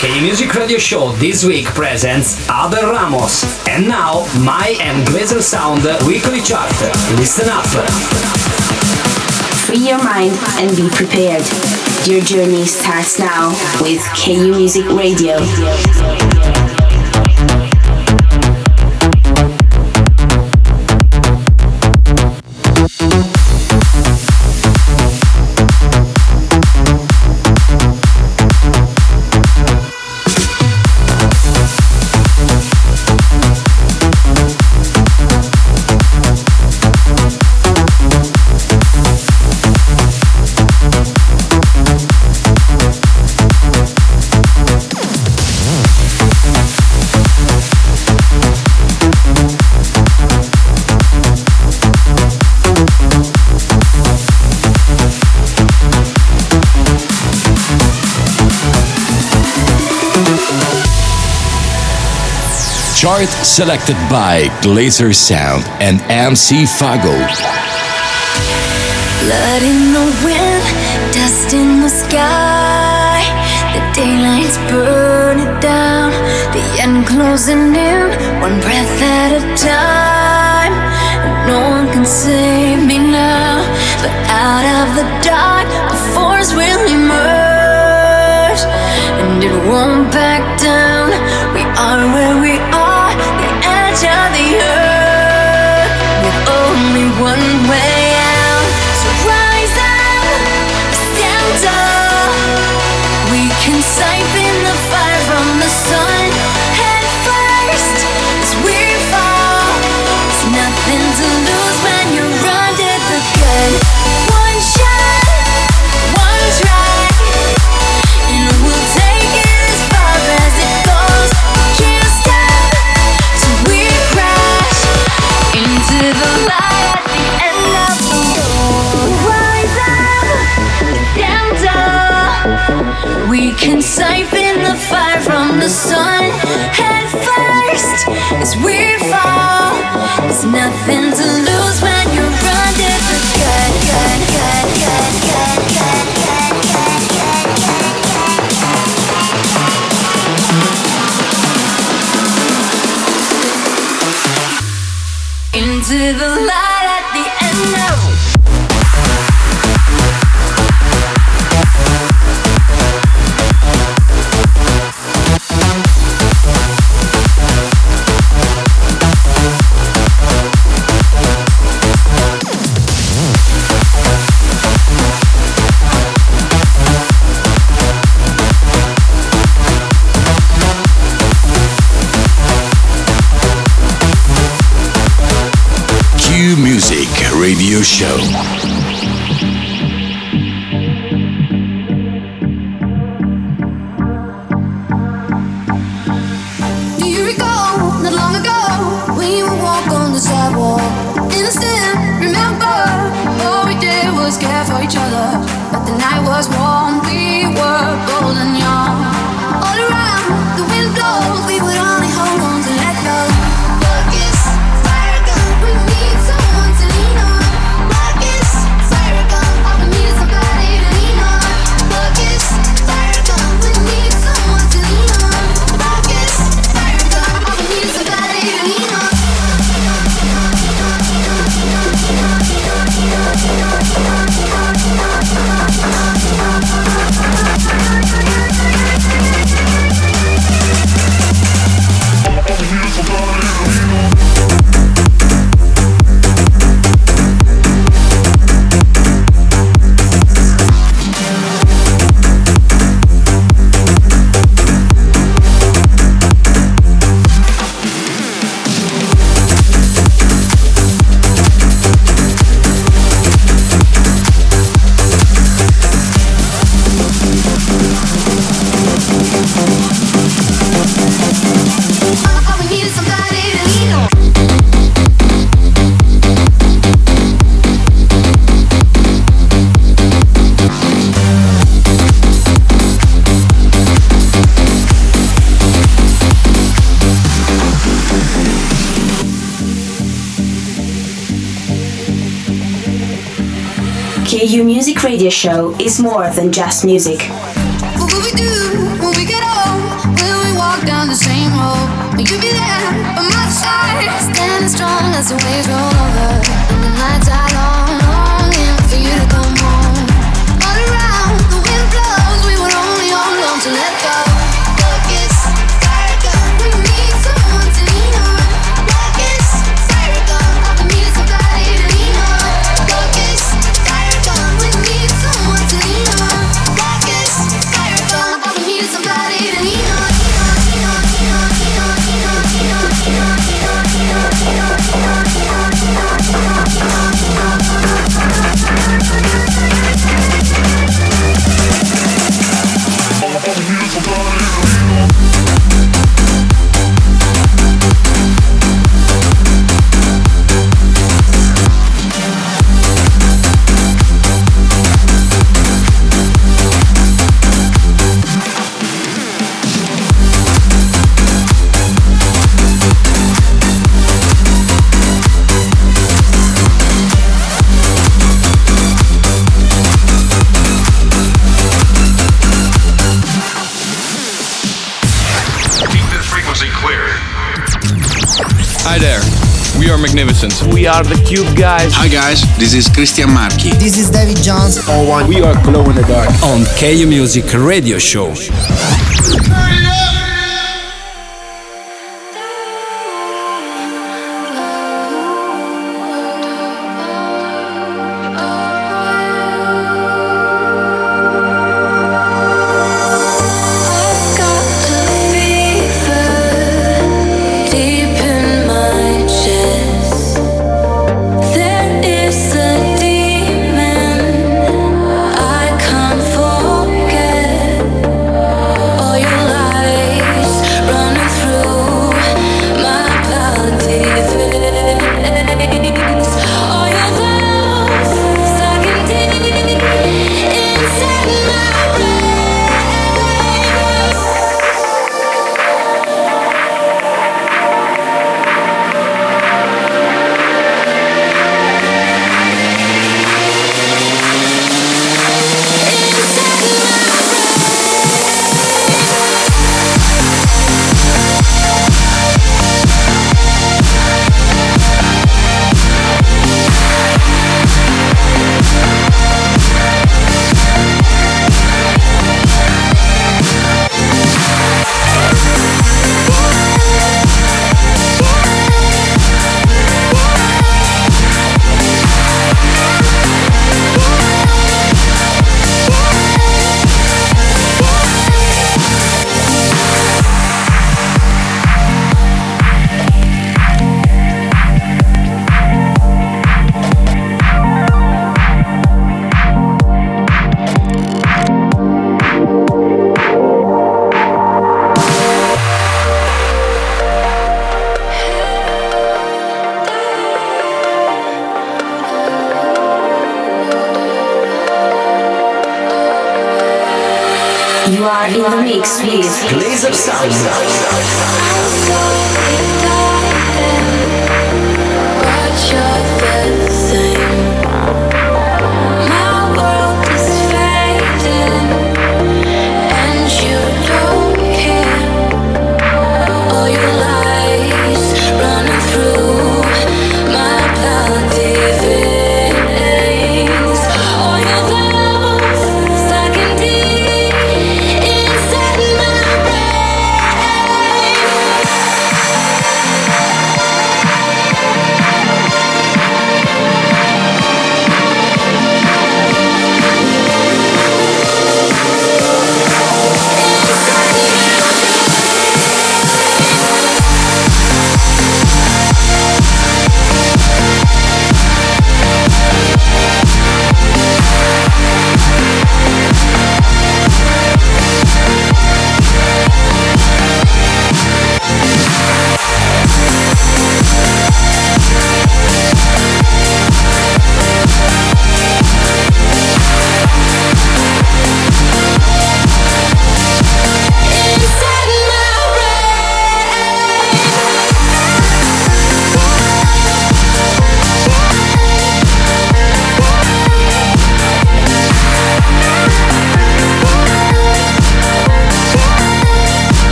K Music Radio Show this week presents Abel Ramos. And now, my and Glazer Sound weekly chart. Listen up. Free your mind and be prepared. Your journey starts now with KU Music Radio. Art selected by Glazer Sound and MC Fago. Blood in the wind, dust in the sky. The daylight's burning down, the end closing in, one breath at a time. No one can save me now, but out of the dark, a force will emerge, and it won't back down. We are where we are. I was Radio Show is more than just music. What will we do when we get old? Will we walk down the same road? Will you be there by my side? Standing strong as the waves roll are the Cube guys. Hi guys, this is Christian Marchi. This is David Jones. Oh one. We are Glow in the Dark. On KU Music Radio Show. Yourself.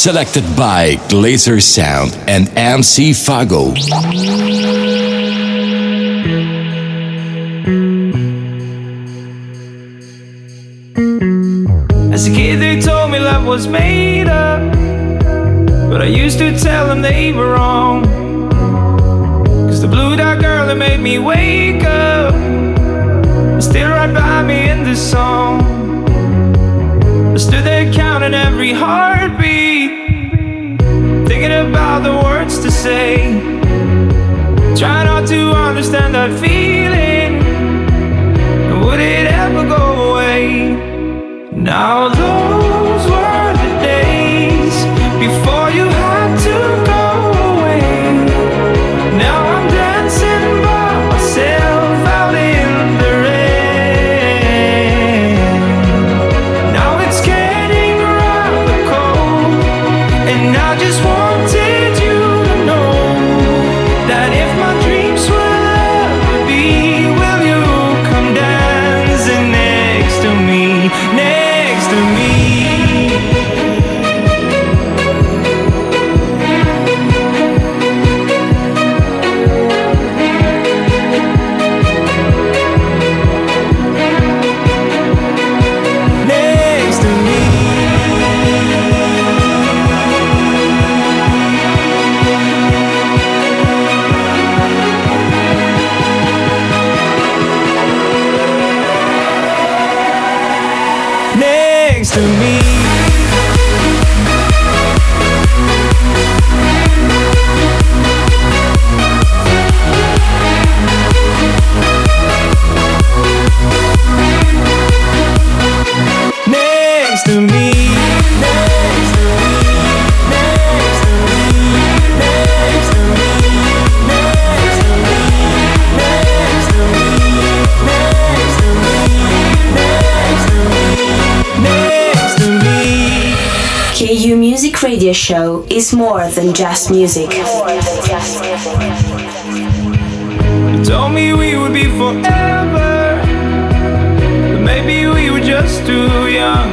selected by Glazer Sound and MC Fago. is more than just music. You told me we would be forever, but maybe we were just too young.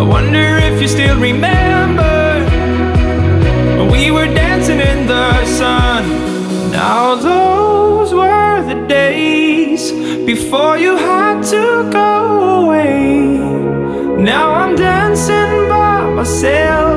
I wonder if you still remember when we were dancing in the sun. Now those were the days before you had to go away. Now I'm dancing by myself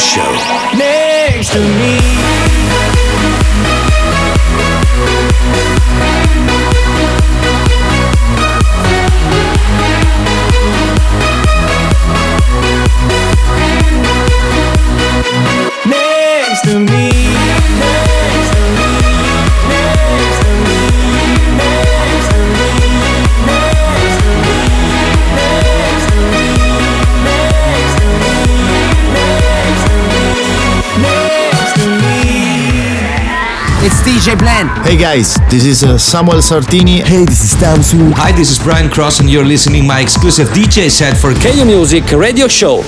Show. Next to me. DJ Plan. Hey guys, this is uh, Samuel Sartini. Hey, this is Tamsu. Hi, this is Brian Cross, and you're listening my exclusive DJ set for KU Music Radio Show.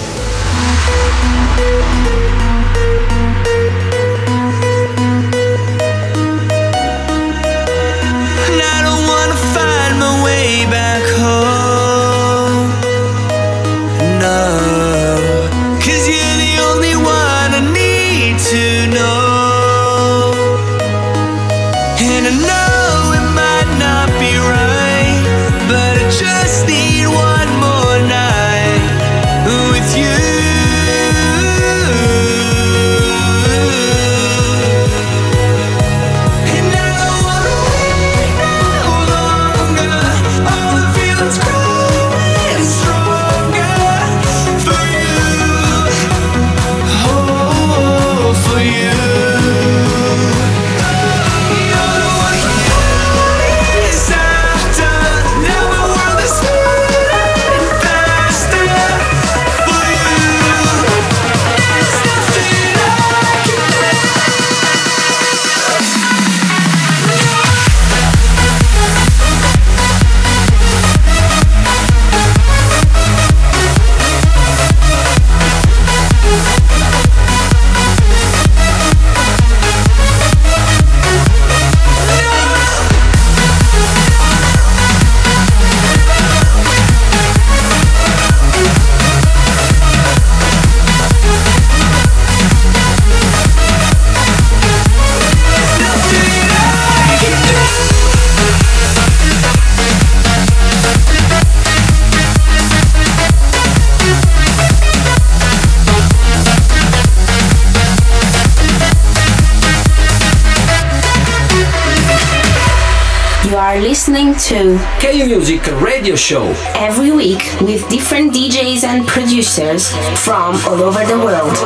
To KU Music Radio Show. Every week with different DJs and producers from all over the world.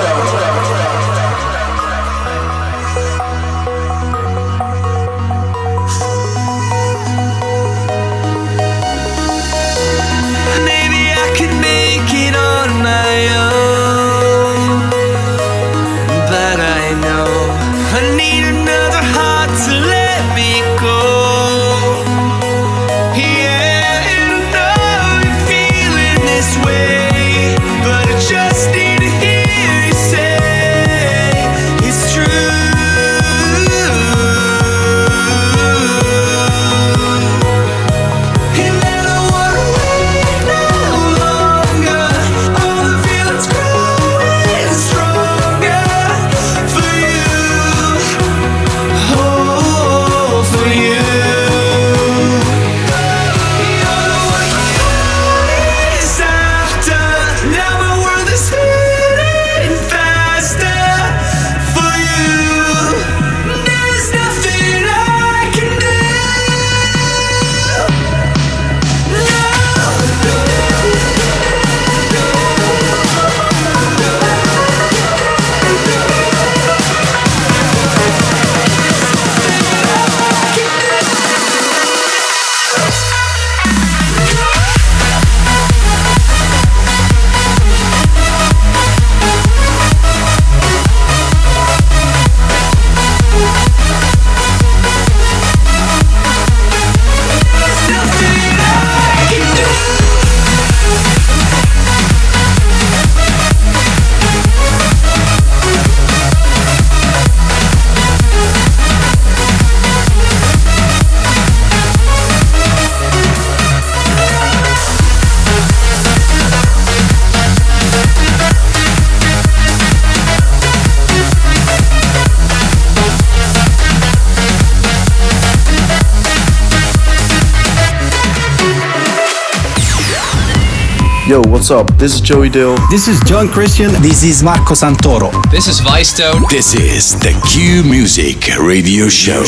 Yo, what's up? This is Joey Dale. This is John Christian. This is Marco Santoro. This is Vicetone. This is the KU Music Radio Show.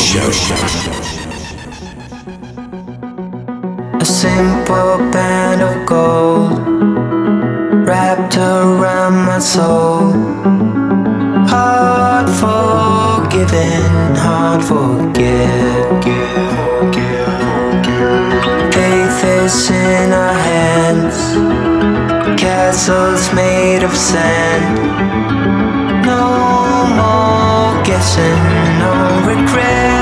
A simple band of gold wrapped around my soul. Hard forgiven, hard forget. Faith is in our hands castles made of sand. No more guessing, no regrets.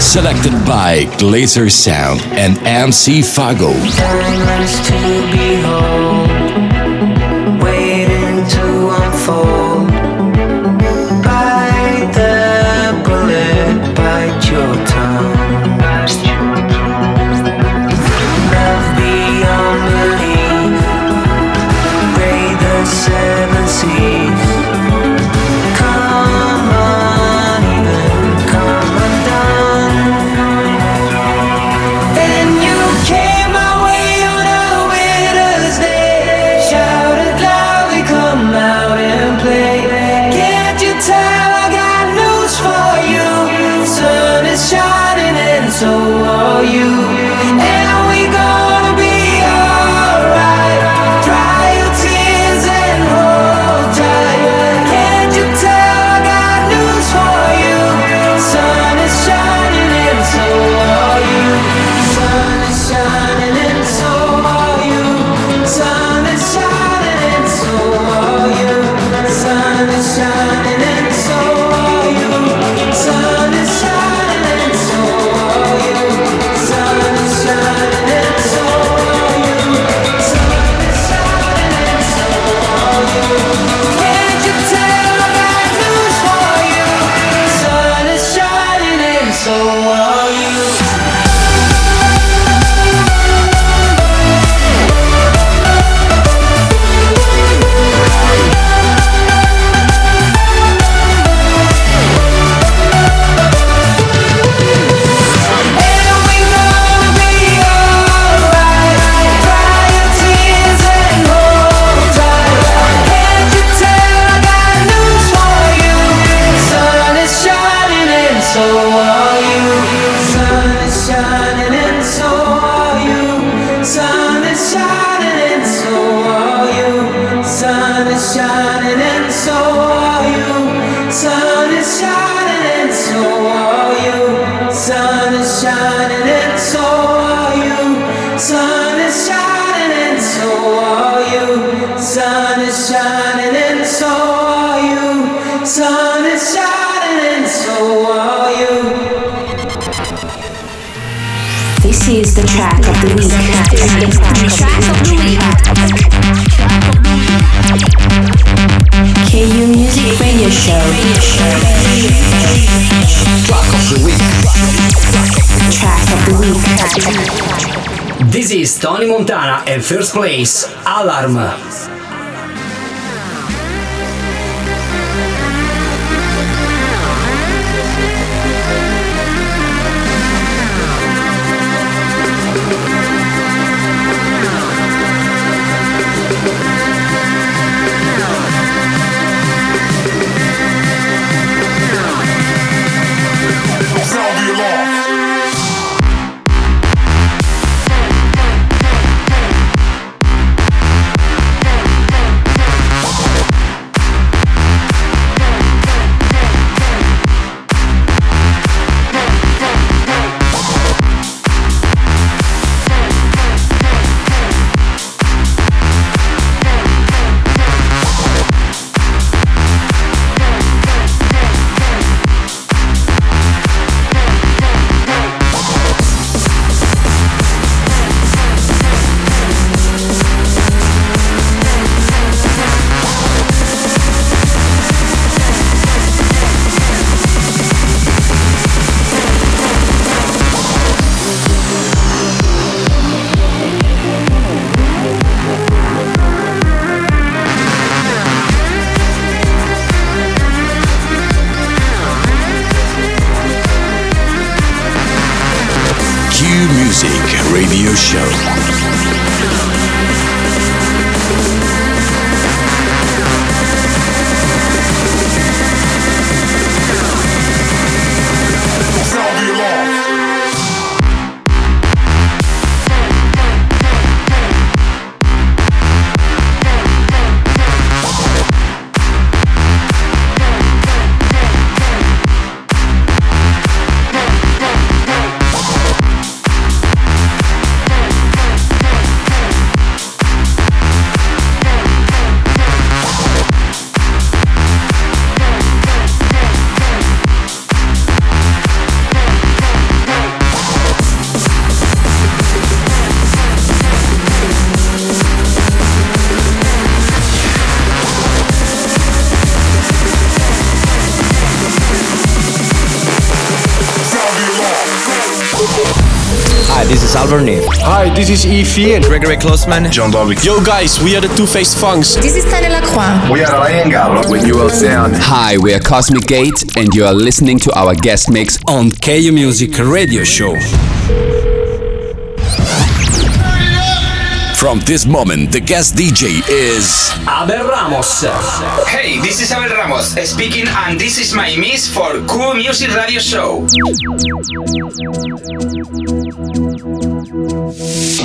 Selected by Glazer Sound and MC Fago. Week. This is Tony Montana and first place Alarm. This is Evie and Gregory Klosman. John Dolby. Yo, guys, we are the Two Faced Funks. This is Tanya Lacroix. We are Ryan Gallo. When you will sound. Hi, we are Cosmic Gate, and you are listening to our guest mix On KU Music Radio Show. From this moment, the guest DJ is Abel Ramos. Hey, this is Abel Ramos speaking, and this is my miss for KU Music Radio Show. You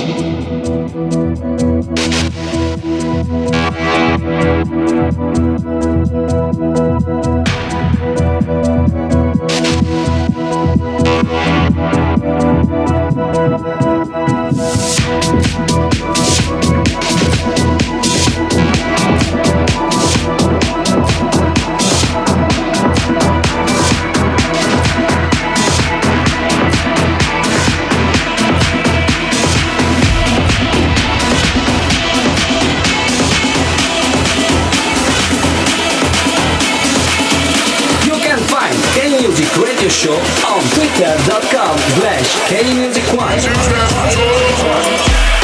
Show on twitter.com slash KUMusic1. treasure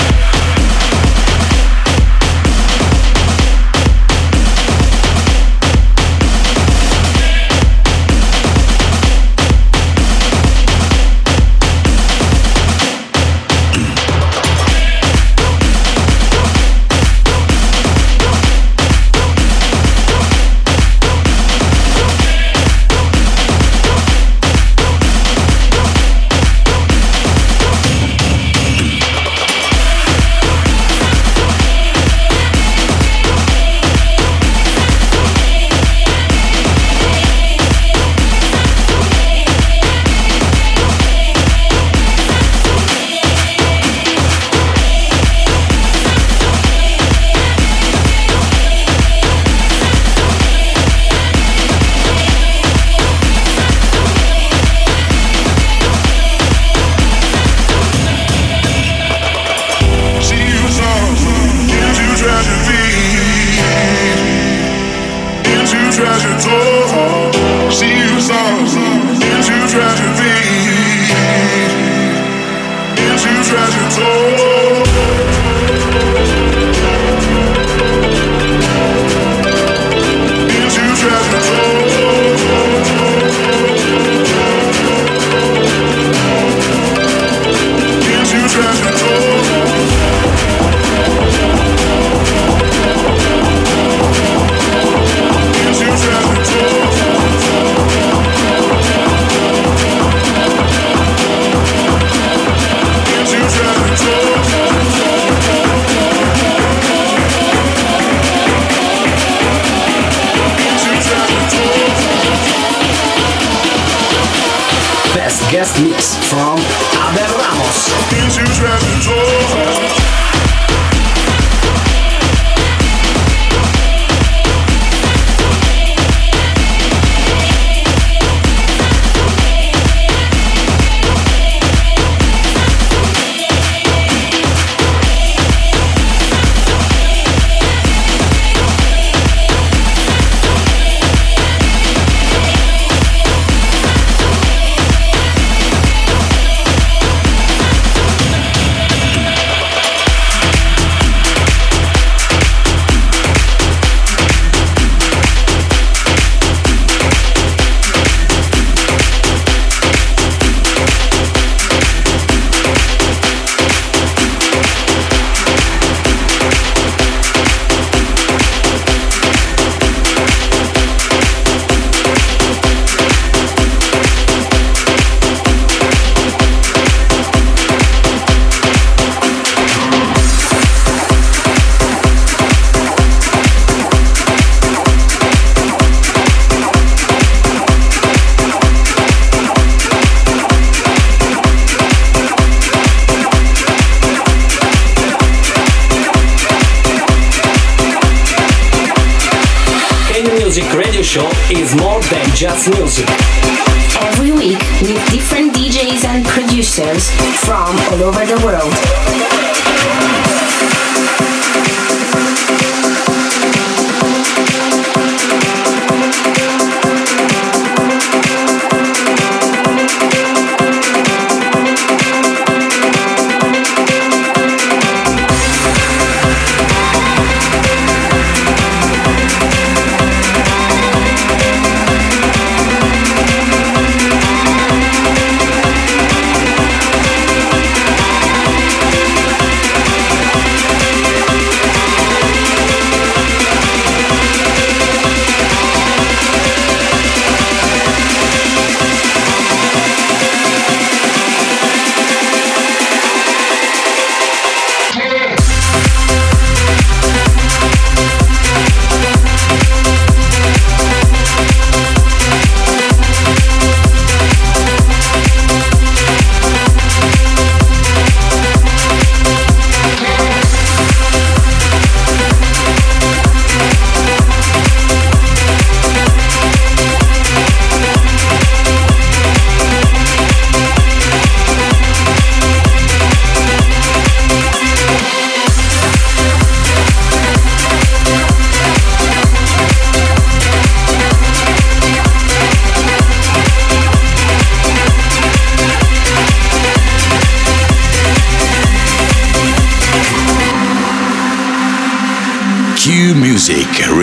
than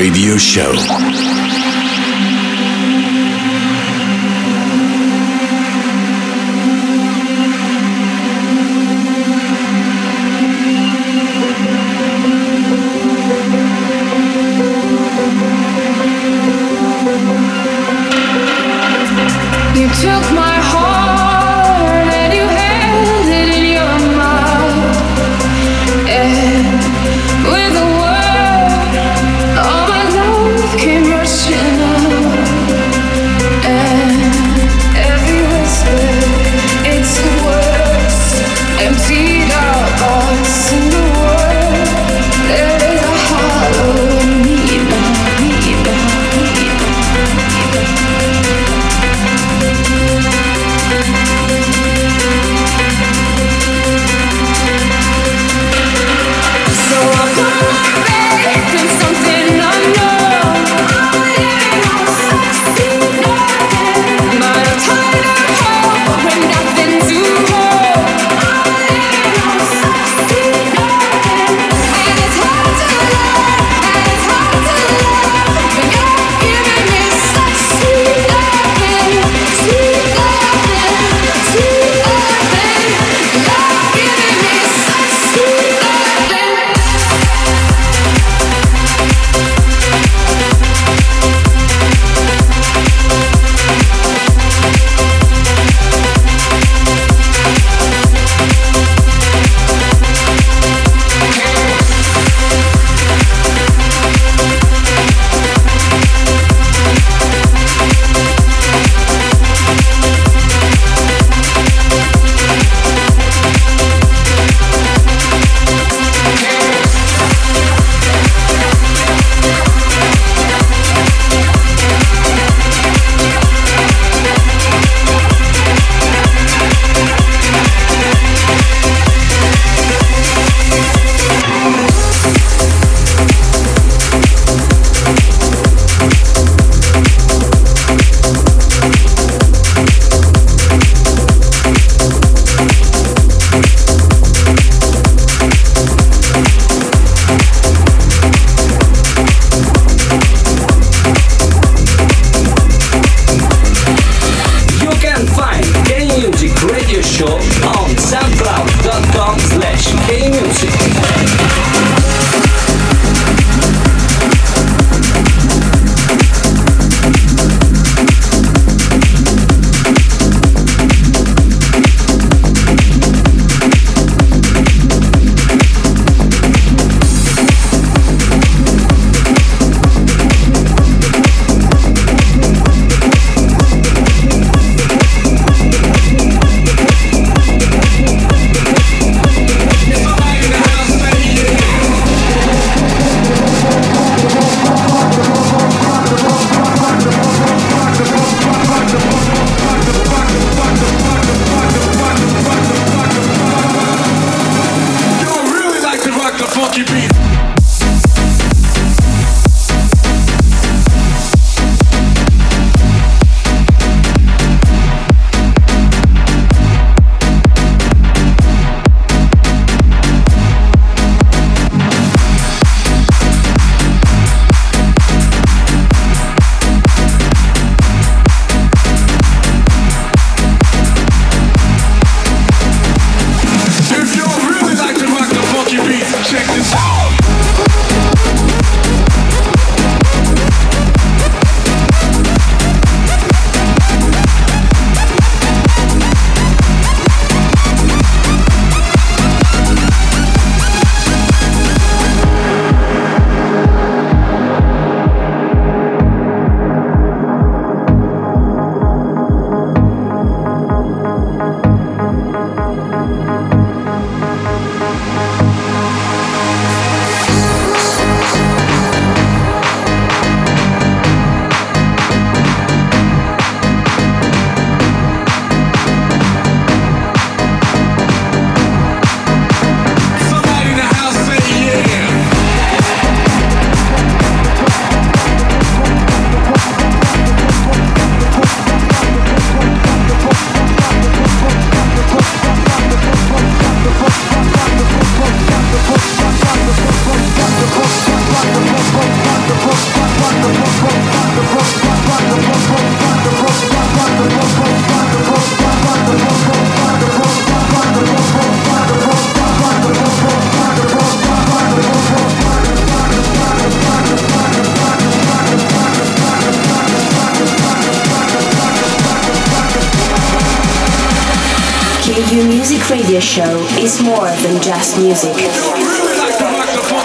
Radio Show.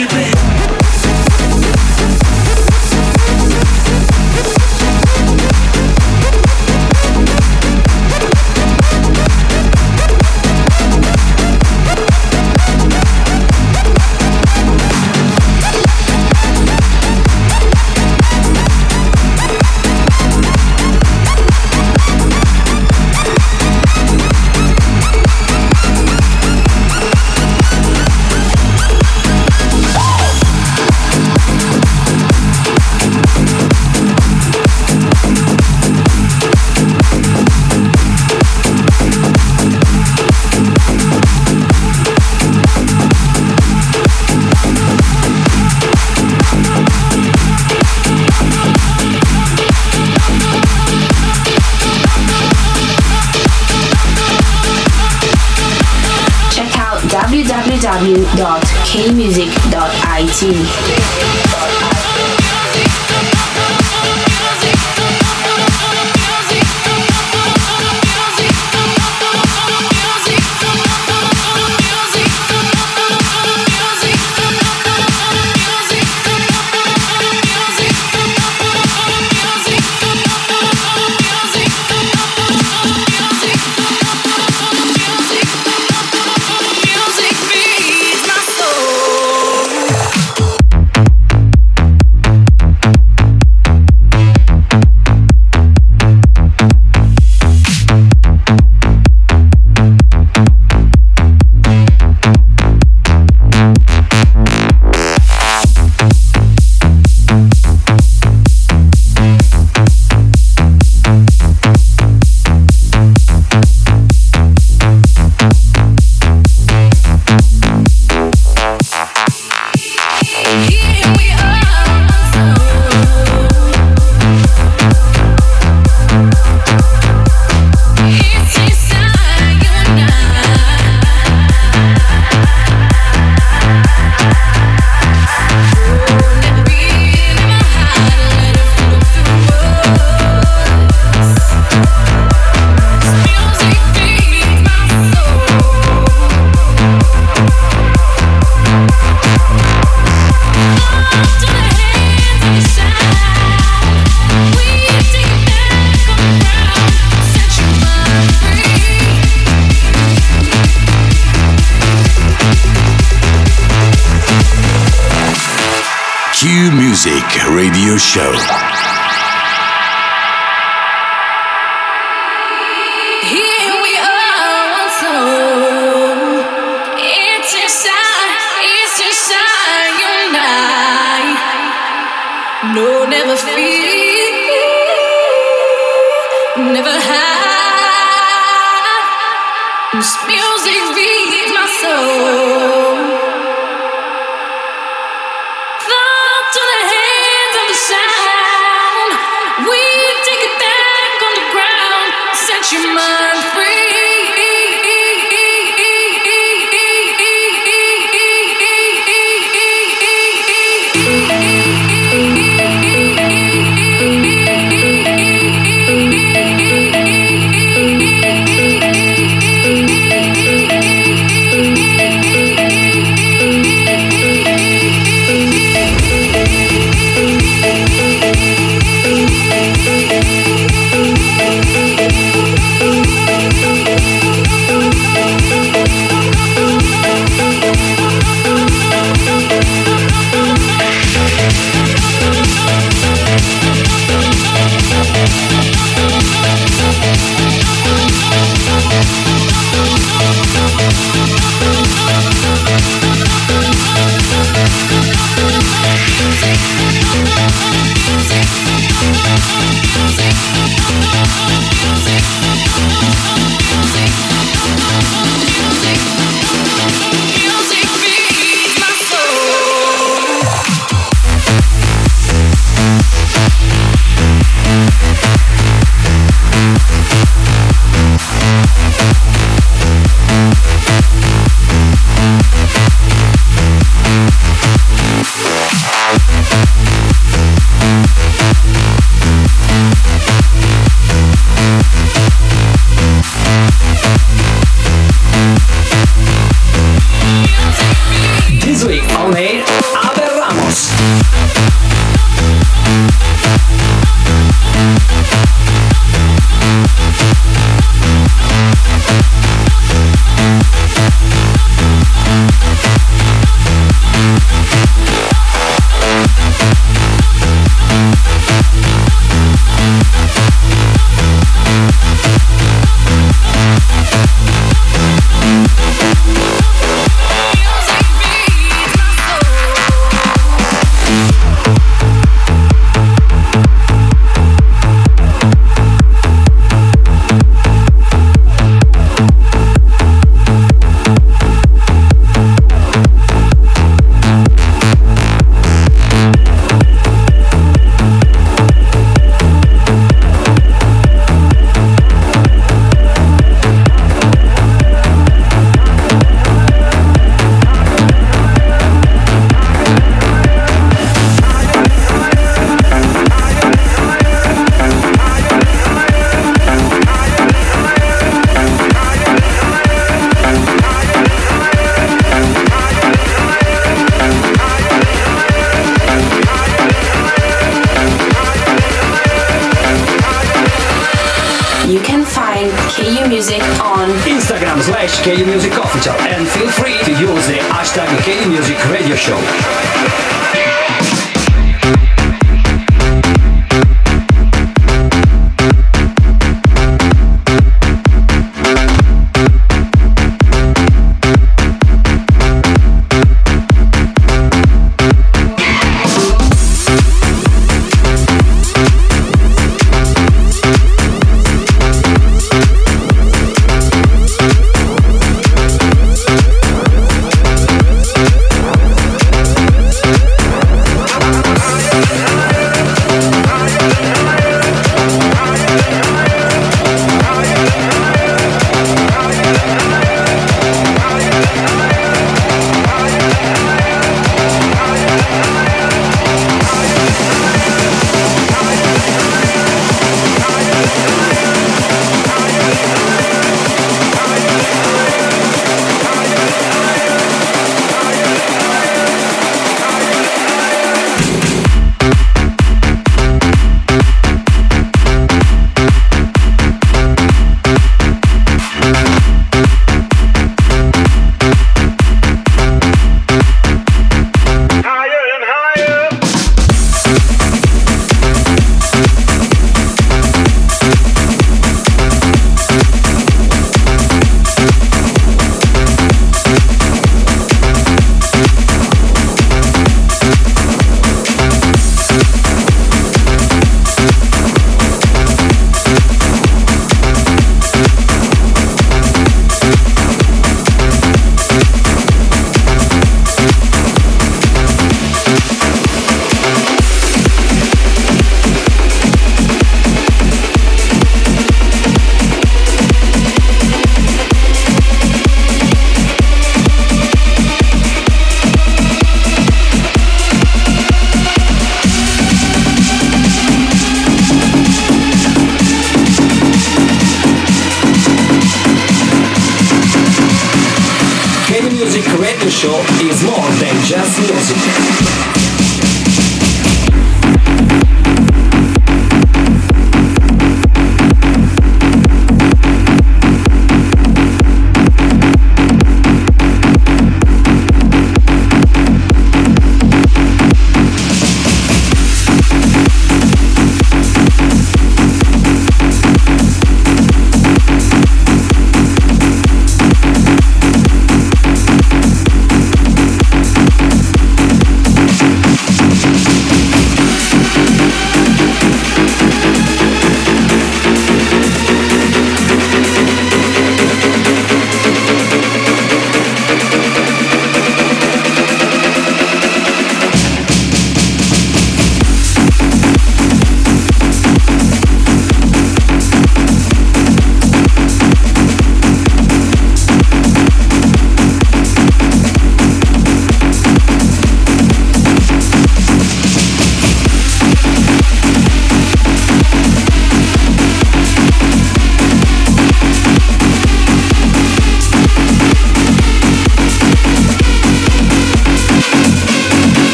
Check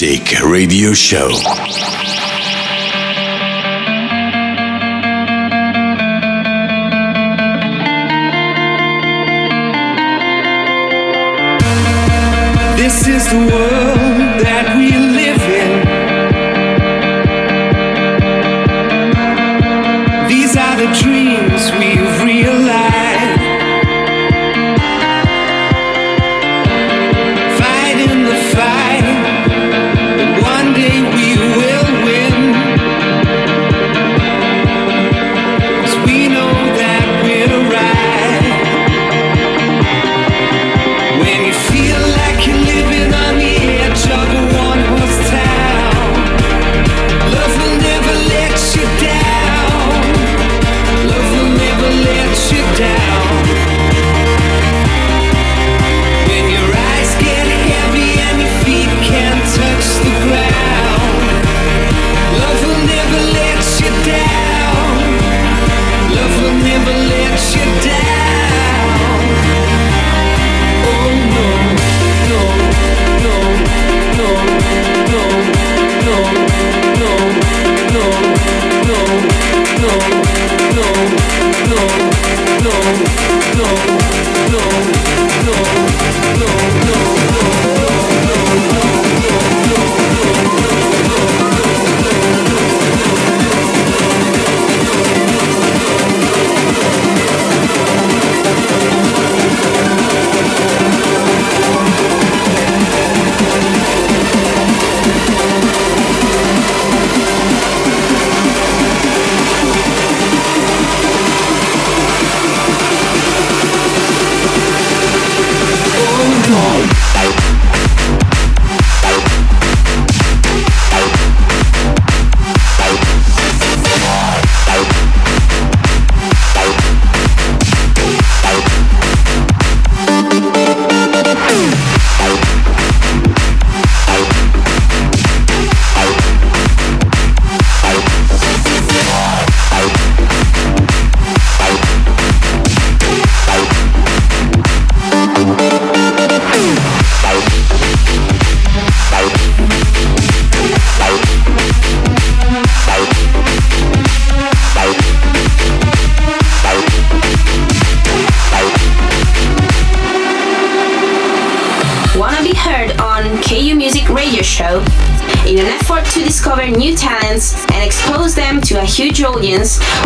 Music Radio Show.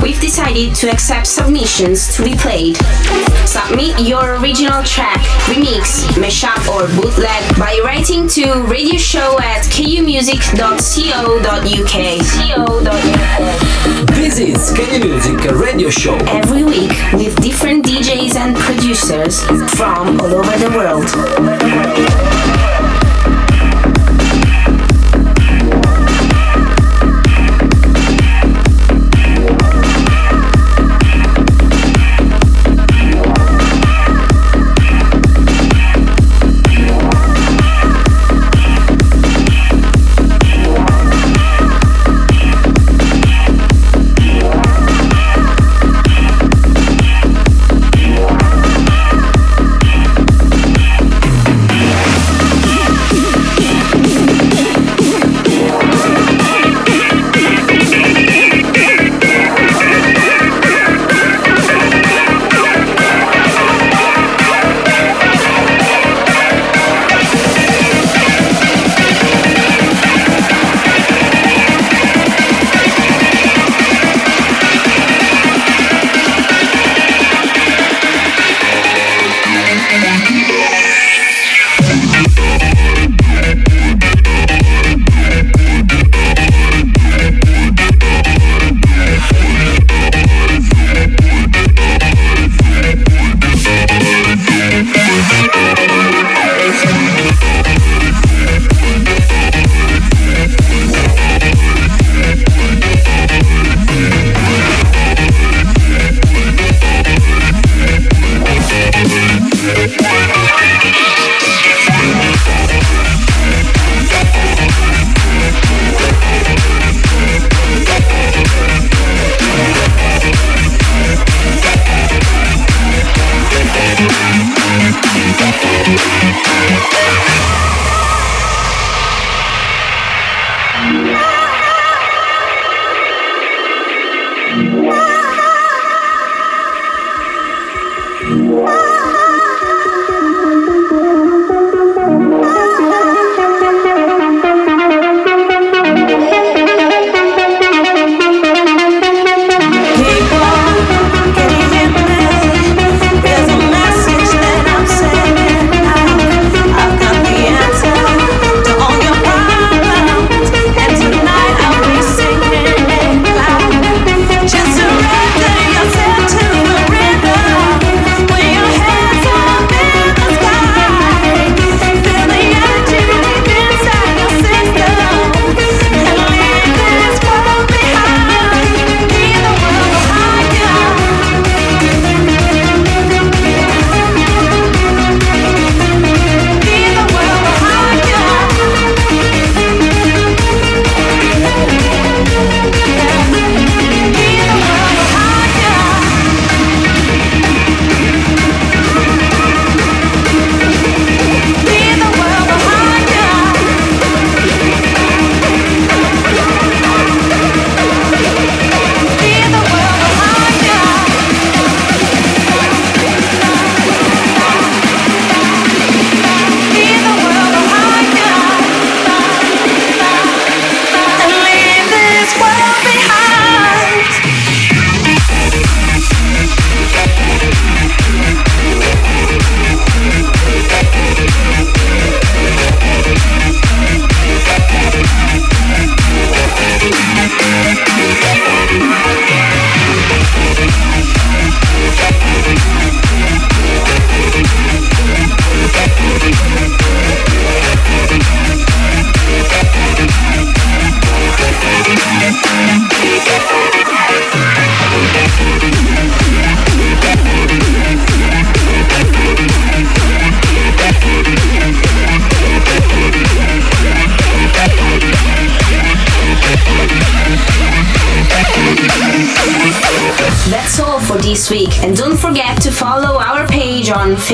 We've decided to accept submissions to be played. Submit your original track, remix, mashup, or bootleg by writing to radio show at kumusic.co.uk. This is KU Music Radio Show. Every week with different DJs and producers from all over the world.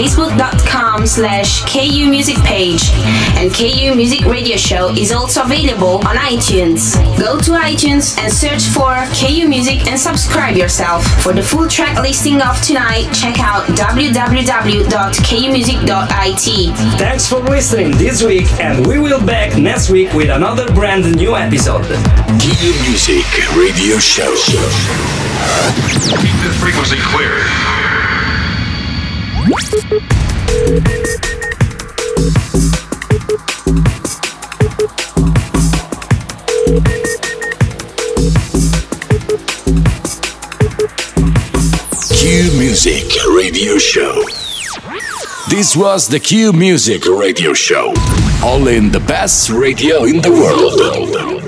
facebook.com slash KU Music page. And KU Music Radio Show is also available on iTunes. Go to iTunes and search for KU Music and subscribe yourself. For the full track listing of tonight, check out www.kumusic.it. Thanks for listening this week, and we will back next week with another brand new episode. KU Music Radio Show. Keep the frequency clear. This was the KU Music Radio Show. All in the best radio in the world.